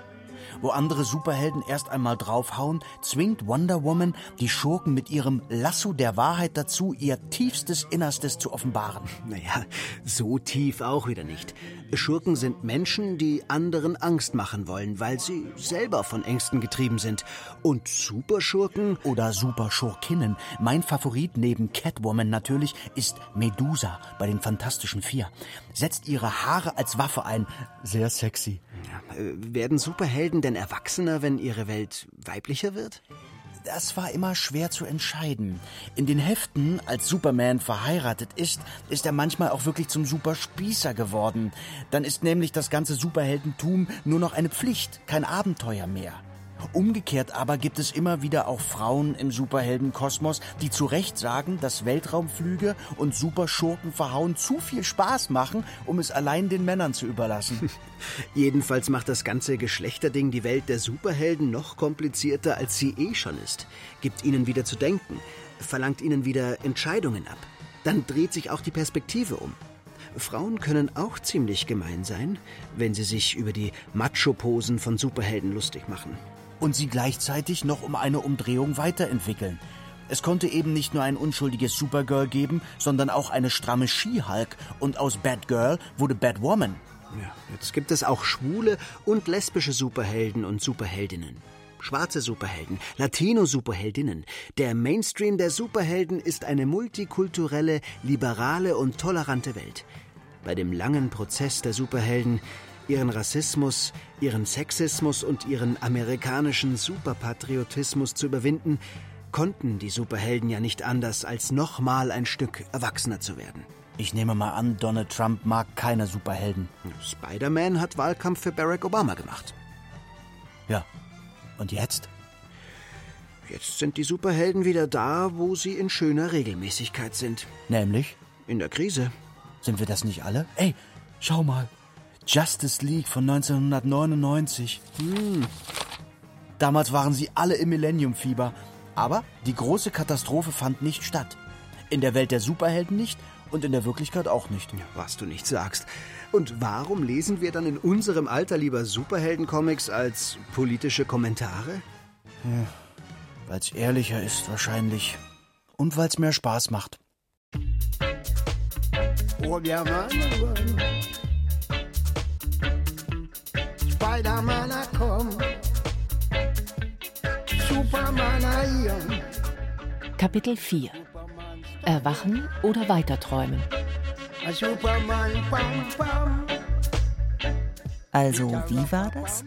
Wo andere Superhelden erst einmal draufhauen, zwingt Wonder Woman die Schurken mit ihrem Lasso der Wahrheit dazu, ihr tiefstes Innerstes zu offenbaren. Naja, so tief auch wieder nicht. Schurken sind Menschen, die anderen Angst machen wollen, weil sie selber von Ängsten getrieben sind. Und Superschurken oder Superschurkinnen, mein Favorit neben Catwoman natürlich, ist Medusa bei den Fantastischen Vier. Setzt ihre Haare als Waffe ein. Sehr sexy. Äh, werden Superhelden denn erwachsener, wenn ihre Welt weiblicher wird? Das war immer schwer zu entscheiden. In den Heften, als Superman verheiratet ist, ist er manchmal auch wirklich zum Superspießer geworden. Dann ist nämlich das ganze Superheldentum nur noch eine Pflicht, kein Abenteuer mehr. Umgekehrt aber gibt es immer wieder auch Frauen im Superheldenkosmos, die zu Recht sagen, dass Weltraumflüge und Superschurken verhauen zu viel Spaß machen, um es allein den Männern zu überlassen. Jedenfalls macht das ganze Geschlechterding die Welt der Superhelden noch komplizierter, als sie eh schon ist. Gibt ihnen wieder zu denken, verlangt ihnen wieder Entscheidungen ab. Dann dreht sich auch die Perspektive um. Frauen können auch ziemlich gemein sein, wenn sie sich über die Macho-Posen von Superhelden lustig machen und sie gleichzeitig noch um eine Umdrehung weiterentwickeln. Es konnte eben nicht nur ein unschuldiges Supergirl geben, sondern auch eine stramme She-Hulk und aus Batgirl wurde Batwoman. Ja, jetzt gibt es auch schwule und lesbische Superhelden und Superheldinnen. Schwarze Superhelden, Latino-Superheldinnen. Der Mainstream der Superhelden ist eine multikulturelle, liberale und tolerante Welt. Bei dem langen Prozess der Superhelden ihren Rassismus, ihren Sexismus und ihren amerikanischen Superpatriotismus zu überwinden, konnten die Superhelden ja nicht anders, als nochmal ein Stück erwachsener zu werden. Ich nehme mal an, Donald Trump mag keine Superhelden. Spider-Man hat Wahlkampf für Barack Obama gemacht. Ja. Und jetzt? Jetzt sind die Superhelden wieder da, wo sie in schöner Regelmäßigkeit sind. Nämlich? In der Krise. Sind wir das nicht alle? Ey, schau mal. Justice League von 1999. Hm. Damals waren sie alle im Millennium-Fieber. Aber die große Katastrophe fand nicht statt. In der Welt der Superhelden nicht und in der Wirklichkeit auch nicht. Was du nicht sagst. Und warum lesen wir dann in unserem Alter lieber Superhelden-Comics als politische Kommentare? Ja, weil es ehrlicher ist wahrscheinlich. Und weil es mehr Spaß macht. Oh, Spider-Man, I come. Superman, I am. Kapitel 4 Erwachen oder weiterträumen. Also, wie war das?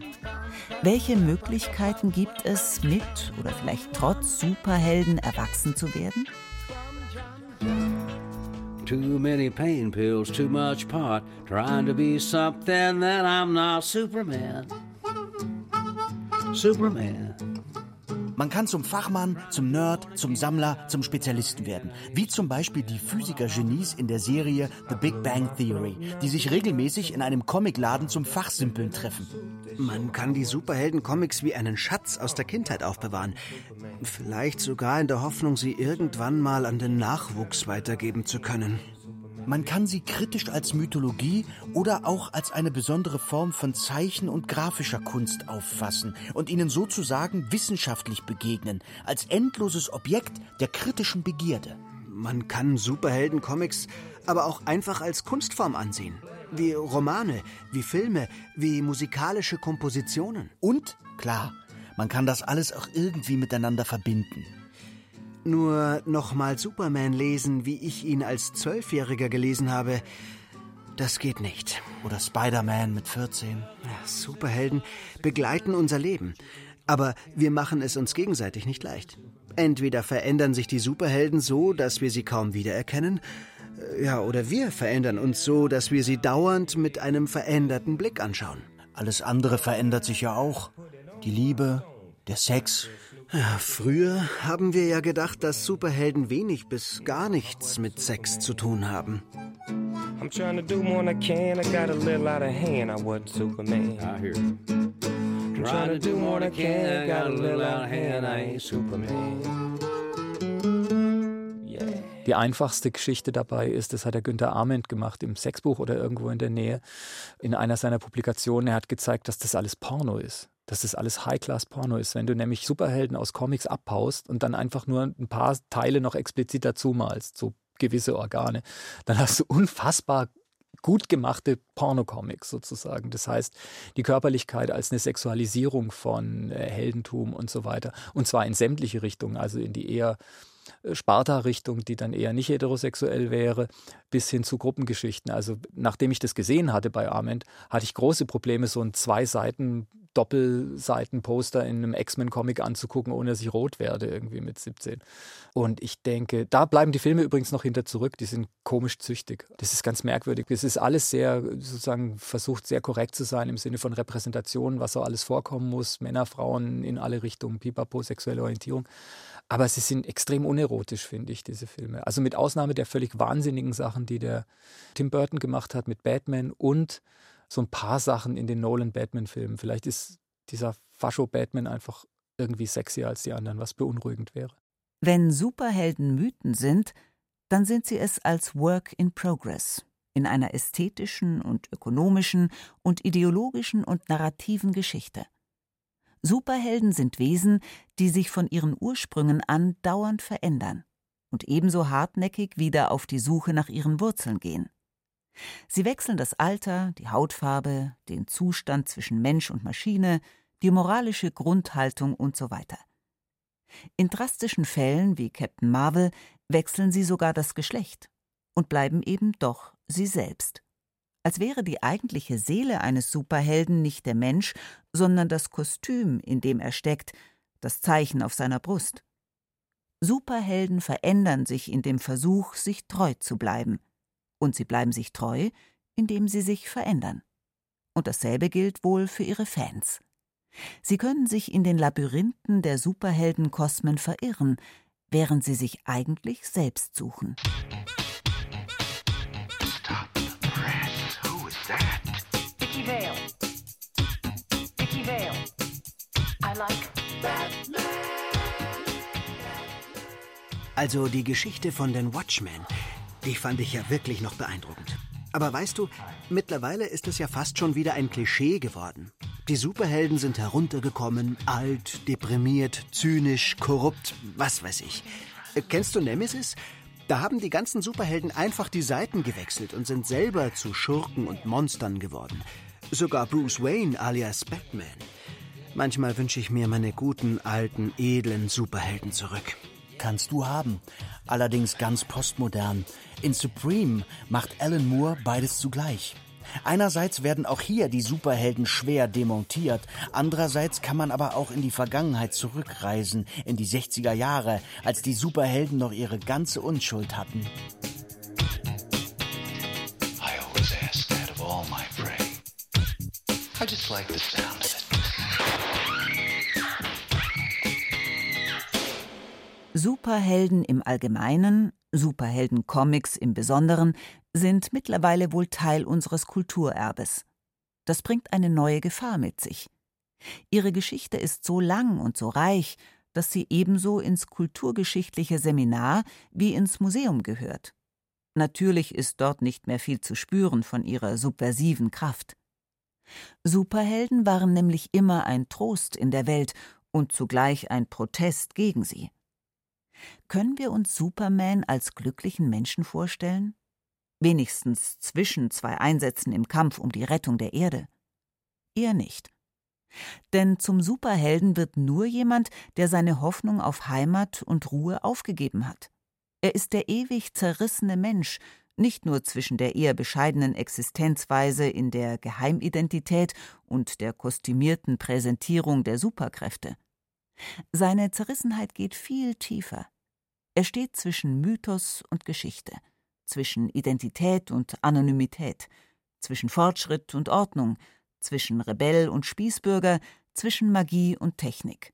Welche Möglichkeiten gibt es, mit oder vielleicht trotz Superhelden erwachsen zu werden? Too many pain pills, too much pot, trying to be something that I'm not. Superman. Superman. Man kann zum Fachmann, zum Nerd, zum Sammler, zum Spezialisten werden. Wie zum Beispiel die Physiker-Genies in der Serie The Big Bang Theory, die sich regelmäßig in einem Comicladen zum Fachsimpeln treffen. Man kann die Superhelden-Comics wie einen Schatz aus der Kindheit aufbewahren. Vielleicht sogar in der Hoffnung, sie irgendwann mal an den Nachwuchs weitergeben zu können. Man kann sie kritisch als Mythologie oder auch als eine besondere Form von Zeichen- und grafischer Kunst auffassen und ihnen sozusagen wissenschaftlich begegnen, als endloses Objekt der kritischen Begierde. Man kann Superhelden-Comics aber auch einfach als Kunstform ansehen. Wie Romane, wie Filme, wie musikalische Kompositionen. Und, klar, man kann das alles auch irgendwie miteinander verbinden. Nur nochmal Superman lesen, wie ich ihn als Zwölfjähriger gelesen habe, das geht nicht. Oder Spider-Man mit 14. Superhelden begleiten unser Leben. Aber wir machen es uns gegenseitig nicht leicht. Entweder verändern sich die Superhelden so, dass wir sie kaum wiedererkennen, äh, ja, oder wir verändern uns so, dass wir sie dauernd mit einem veränderten Blick anschauen. Alles andere verändert sich ja auch. Die Liebe, der Sex, ja, früher haben wir ja gedacht, dass Superhelden wenig bis gar nichts mit Sex zu tun haben. I'm trying to do more than I can. I got a little out of hand. I wasn't Superman. I hear you. I'm trying to do more than I can. I got a little out of hand. I ain't Superman. Die einfachste Geschichte dabei ist, das hat der Günther Arment gemacht im Sexbuch oder irgendwo in der Nähe. In einer seiner Publikationen, er hat gezeigt, dass das alles Porno ist dass das alles High-Class-Porno ist. Wenn du nämlich Superhelden aus Comics abhaust und dann einfach nur ein paar Teile noch explizit dazu malst, so gewisse Organe, dann hast du unfassbar gut gemachte Pornocomics sozusagen. Das heißt, die Körperlichkeit als eine Sexualisierung von äh, Heldentum und so weiter. Und zwar in sämtliche Richtungen, also in die eher Sparta-Richtung, die dann eher nicht heterosexuell wäre, bis hin zu Gruppengeschichten. Also nachdem ich das gesehen hatte bei Arment, hatte ich große Probleme, so ein zwei Seiten Doppelseitenposter in einem X-Men-Comic anzugucken, ohne dass ich rot werde, irgendwie mit 17. Und ich denke, da bleiben die Filme übrigens noch hinter zurück, die sind komisch züchtig. Das ist ganz merkwürdig. Das ist alles sehr, sozusagen, versucht sehr korrekt zu sein im Sinne von Repräsentation, was so alles vorkommen muss, Männer, Frauen in alle Richtungen, pipapo, sexuelle Orientierung. Aber sie sind extrem unerotisch, finde ich, diese Filme. Also mit Ausnahme der völlig wahnsinnigen Sachen, die der Tim Burton gemacht hat mit Batman und so ein paar Sachen in den Nolan-Batman-Filmen. Vielleicht ist dieser Fascho-Batman einfach irgendwie sexier als die anderen, was beunruhigend wäre. Wenn Superhelden Mythen sind, dann sind sie es als Work in Progress, in einer ästhetischen und ökonomischen und ideologischen und narrativen Geschichte. Superhelden sind Wesen, die sich von ihren Ursprüngen an dauernd verändern und ebenso hartnäckig wieder auf die Suche nach ihren Wurzeln gehen. Sie wechseln das Alter, die Hautfarbe, den Zustand zwischen Mensch und Maschine, die moralische Grundhaltung und so weiter. In drastischen Fällen wie Captain Marvel wechseln sie sogar das Geschlecht und bleiben eben doch sie selbst. Als wäre die eigentliche Seele eines Superhelden nicht der Mensch, sondern das Kostüm, in dem er steckt, das Zeichen auf seiner Brust. Superhelden verändern sich in dem Versuch, sich treu zu bleiben. Und sie bleiben sich treu, indem sie sich verändern. Und dasselbe gilt wohl für ihre Fans. Sie können sich in den Labyrinthen der Superheldenkosmen verirren, während sie sich eigentlich selbst suchen. Also die Geschichte von den Watchmen, die fand ich ja wirklich noch beeindruckend. Aber weißt du, mittlerweile ist es ja fast schon wieder ein Klischee geworden. Die Superhelden sind heruntergekommen, alt, deprimiert, zynisch, korrupt, was weiß ich. Kennst du Nemesis? Da haben die ganzen Superhelden einfach die Seiten gewechselt und sind selber zu Schurken und Monstern geworden. Sogar Bruce Wayne alias Batman. Manchmal wünsche ich mir meine guten, alten, edlen Superhelden zurück. Kannst du haben. Allerdings ganz postmodern. In Supreme macht Alan Moore beides zugleich. Einerseits werden auch hier die Superhelden schwer demontiert, andererseits kann man aber auch in die Vergangenheit zurückreisen, in die 60er Jahre, als die Superhelden noch ihre ganze Unschuld hatten. I always ask that of all my prey. I just like the sound of it. Superhelden im Allgemeinen, Superhelden-Comics im Besonderen, sind mittlerweile wohl Teil unseres Kulturerbes. Das bringt eine neue Gefahr mit sich. Ihre Geschichte ist so lang und so reich, dass sie ebenso ins kulturgeschichtliche Seminar wie ins Museum gehört. Natürlich ist dort nicht mehr viel zu spüren von ihrer subversiven Kraft. Superhelden waren nämlich immer ein Trost in der Welt und zugleich ein Protest gegen sie. Können wir uns Superman als glücklichen Menschen vorstellen? Wenigstens zwischen zwei Einsätzen im Kampf um die Rettung der Erde? Eher nicht. Denn zum Superhelden wird nur jemand, der seine Hoffnung auf Heimat und Ruhe aufgegeben hat. Er ist der ewig zerrissene Mensch, nicht nur zwischen der eher bescheidenen Existenzweise in der Geheimidentität und der kostümierten Präsentierung der Superkräfte. Seine Zerrissenheit geht viel tiefer. Er steht zwischen Mythos und Geschichte, zwischen Identität und Anonymität, zwischen Fortschritt und Ordnung, zwischen Rebell und Spießbürger, zwischen Magie und Technik.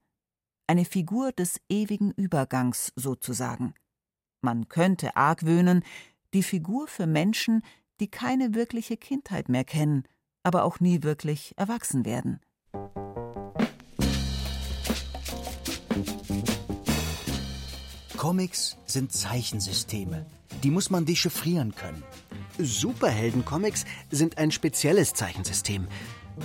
Eine Figur des ewigen Übergangs sozusagen. Man könnte argwöhnen, die Figur für Menschen, die keine wirkliche Kindheit mehr kennen, aber auch nie wirklich erwachsen werden. Comics sind Zeichensysteme. Die muss man dechiffrieren können. Superhelden-Comics sind ein spezielles Zeichensystem.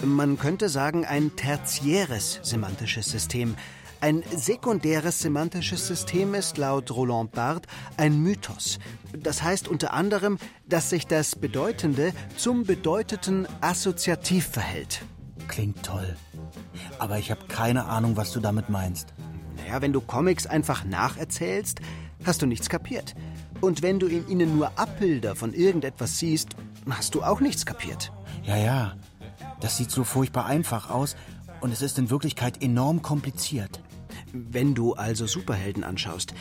Man könnte sagen, ein tertiäres semantisches System. Ein sekundäres semantisches System ist laut Roland Barthes ein Mythos. Das heißt unter anderem, dass sich das Bedeutende zum Bedeuteten assoziativ verhält. Klingt toll. Aber ich habe keine Ahnung, was du damit meinst. Naja, wenn du Comics einfach nacherzählst, hast du nichts kapiert. Und wenn du in ihnen nur Abbilder von irgendetwas siehst, hast du auch nichts kapiert. Ja, ja. Das sieht so furchtbar einfach aus und es ist in Wirklichkeit enorm kompliziert. Wenn du also Superhelden anschaust,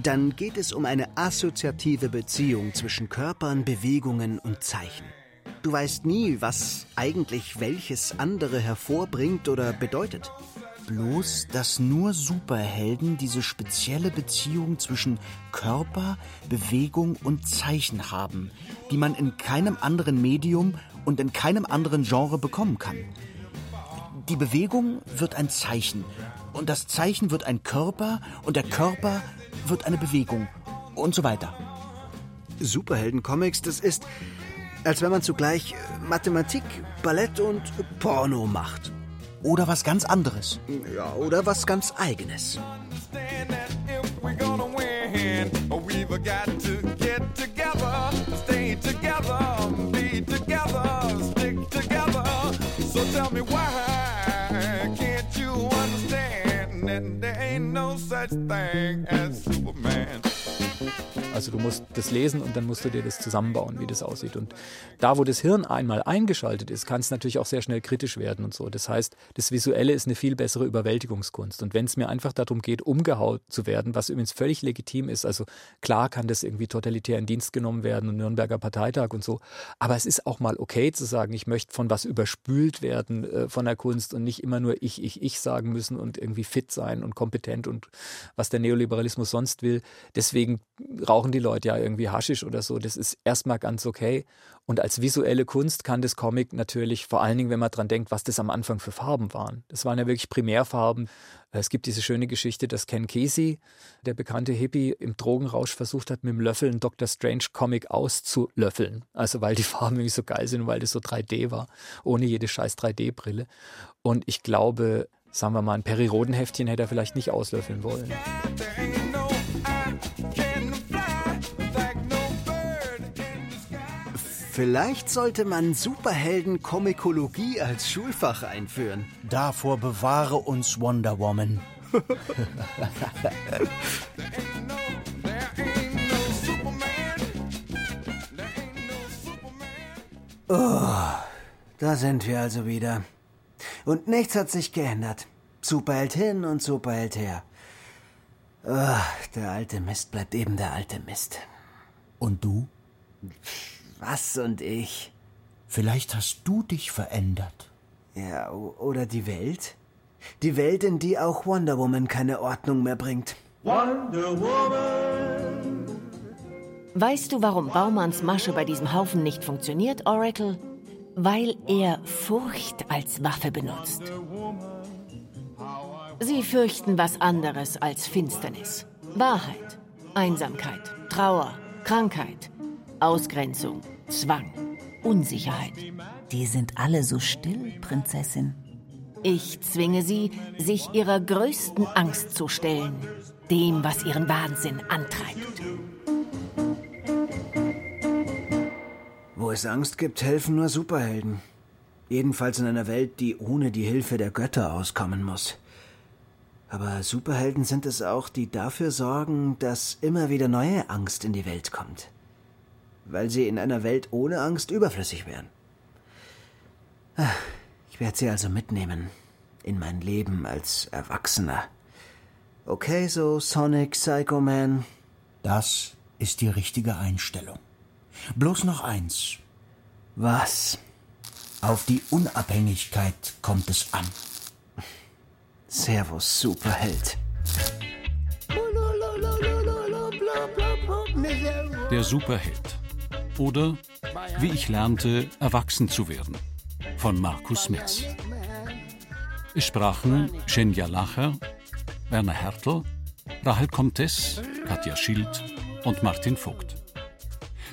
dann geht es um eine assoziative Beziehung zwischen Körpern, Bewegungen und Zeichen. Du weißt nie, was eigentlich welches andere hervorbringt oder bedeutet bloß, dass nur Superhelden diese spezielle Beziehung zwischen Körper, Bewegung und Zeichen haben, die man in keinem anderen Medium und in keinem anderen Genre bekommen kann. Die Bewegung wird ein Zeichen und das Zeichen wird ein Körper und der Körper wird eine Bewegung und so weiter. Superhelden-Comics, das ist, als wenn man zugleich Mathematik, Ballett und Porno macht. Oder was ganz anderes. Ja, oder was ganz eigenes. such thing as Superman. Also du musst das lesen und dann musst du dir das zusammenbauen, wie das aussieht. Und da, wo das Hirn einmal eingeschaltet ist, kann es natürlich auch sehr schnell kritisch werden und so. Das heißt, das Visuelle ist eine viel bessere Überwältigungskunst. Und wenn es mir einfach darum geht, umgehaut zu werden, was übrigens völlig legitim ist, also klar kann das irgendwie totalitär in Dienst genommen werden und Nürnberger Parteitag und so. Aber es ist auch mal okay zu sagen, ich möchte von was überspült werden äh, von der Kunst und nicht immer nur ich, ich, ich sagen müssen und irgendwie fit sein und kompetent und was der Neoliberalismus sonst will. Deswegen rauche rauchen die Leute ja irgendwie Haschisch oder so. Das ist erstmal ganz okay. Und als visuelle Kunst kann das Comic natürlich, vor allen Dingen, wenn man dran denkt, was das am Anfang für Farben waren. Das waren ja wirklich Primärfarben. Es gibt diese schöne Geschichte, dass Ken Casey, der bekannte Hippie, im Drogenrausch versucht hat, mit dem Löffel einen Dr. Strange Comic auszulöffeln. Also weil die Farben irgendwie so geil sind und weil das so 3D war, ohne jede scheiß 3D-Brille. Und ich glaube, sagen wir mal, ein Peri-Roden-Heftchen hätte er vielleicht nicht auslöffeln wollen. Vielleicht sollte man Superhelden-Komikologie als Schulfach einführen. Davor bewahre uns Wonder Woman. oh, da sind wir also wieder. Und nichts hat sich geändert. Superheld hin und Superheld her. Oh, der alte Mist bleibt eben der alte Mist. Und du? Was und ich? Vielleicht hast du dich verändert. Ja, oder die Welt? Die Welt, in die auch Wonder Woman keine Ordnung mehr bringt. Wonder Woman! Weißt du, warum Baumanns Masche bei diesem Haufen nicht funktioniert, Oracle? Weil er Furcht als Waffe benutzt. Sie fürchten was anderes als Finsternis. Wahrheit, Einsamkeit, Trauer, Krankheit, Ausgrenzung, Zwang, Unsicherheit. Die sind alle so still, Prinzessin. Ich zwinge sie, sich ihrer größten Angst zu stellen, dem, was ihren Wahnsinn antreibt. Wo es Angst gibt, helfen nur Superhelden. Jedenfalls in einer Welt, die ohne die Hilfe der Götter auskommen muss. Aber Superhelden sind es auch, die dafür sorgen, dass immer wieder neue Angst in die Welt kommt. Weil sie in einer Welt ohne Angst überflüssig wären. Ich werde sie also mitnehmen in mein Leben als Erwachsener. Okay, so Sonic Psycho Man. Das ist die richtige Einstellung. Bloß noch eins. Was? Auf die Unabhängigkeit kommt es an. Servus, Superheld. Der Superheld. Oder Wie ich lernte, erwachsen zu werden. Von Markus Metz. Es sprachen Schenja Lacher, Werner Hertel, Rahel Comtes, Katja Schild und Martin Vogt.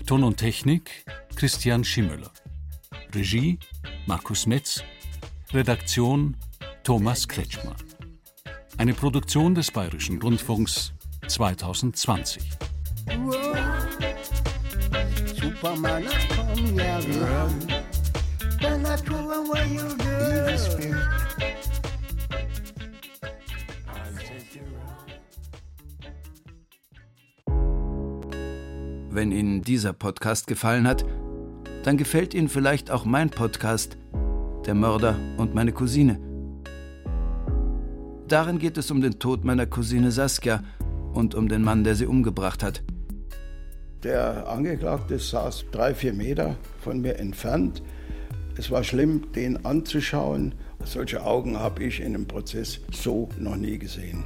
Ton und Technik Christian Schimmöller. Regie Markus Metz. Redaktion Thomas Kretschmer. Eine Produktion des Bayerischen Rundfunks 2020. Superman, come here, run. Then I throw away your evil spirit. Wenn Ihnen dieser Podcast gefallen hat, dann gefällt Ihnen vielleicht auch mein Podcast Der Mörder und meine Cousine. Darin geht es um den Tod meiner Cousine Saskia und um den Mann, der sie umgebracht hat. Der Angeklagte saß drei, vier Meter von mir entfernt. Es war schlimm, den anzuschauen. Solche Augen habe ich in einem Prozess so noch nie gesehen.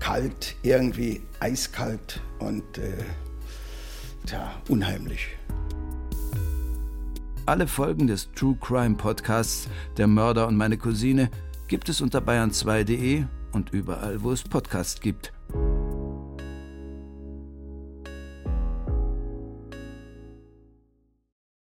Kalt, irgendwie eiskalt und äh, tja, unheimlich. Alle Folgen des True Crime Podcasts Der Mörder und meine Cousine gibt es unter bayern2.de und überall, wo es Podcasts gibt.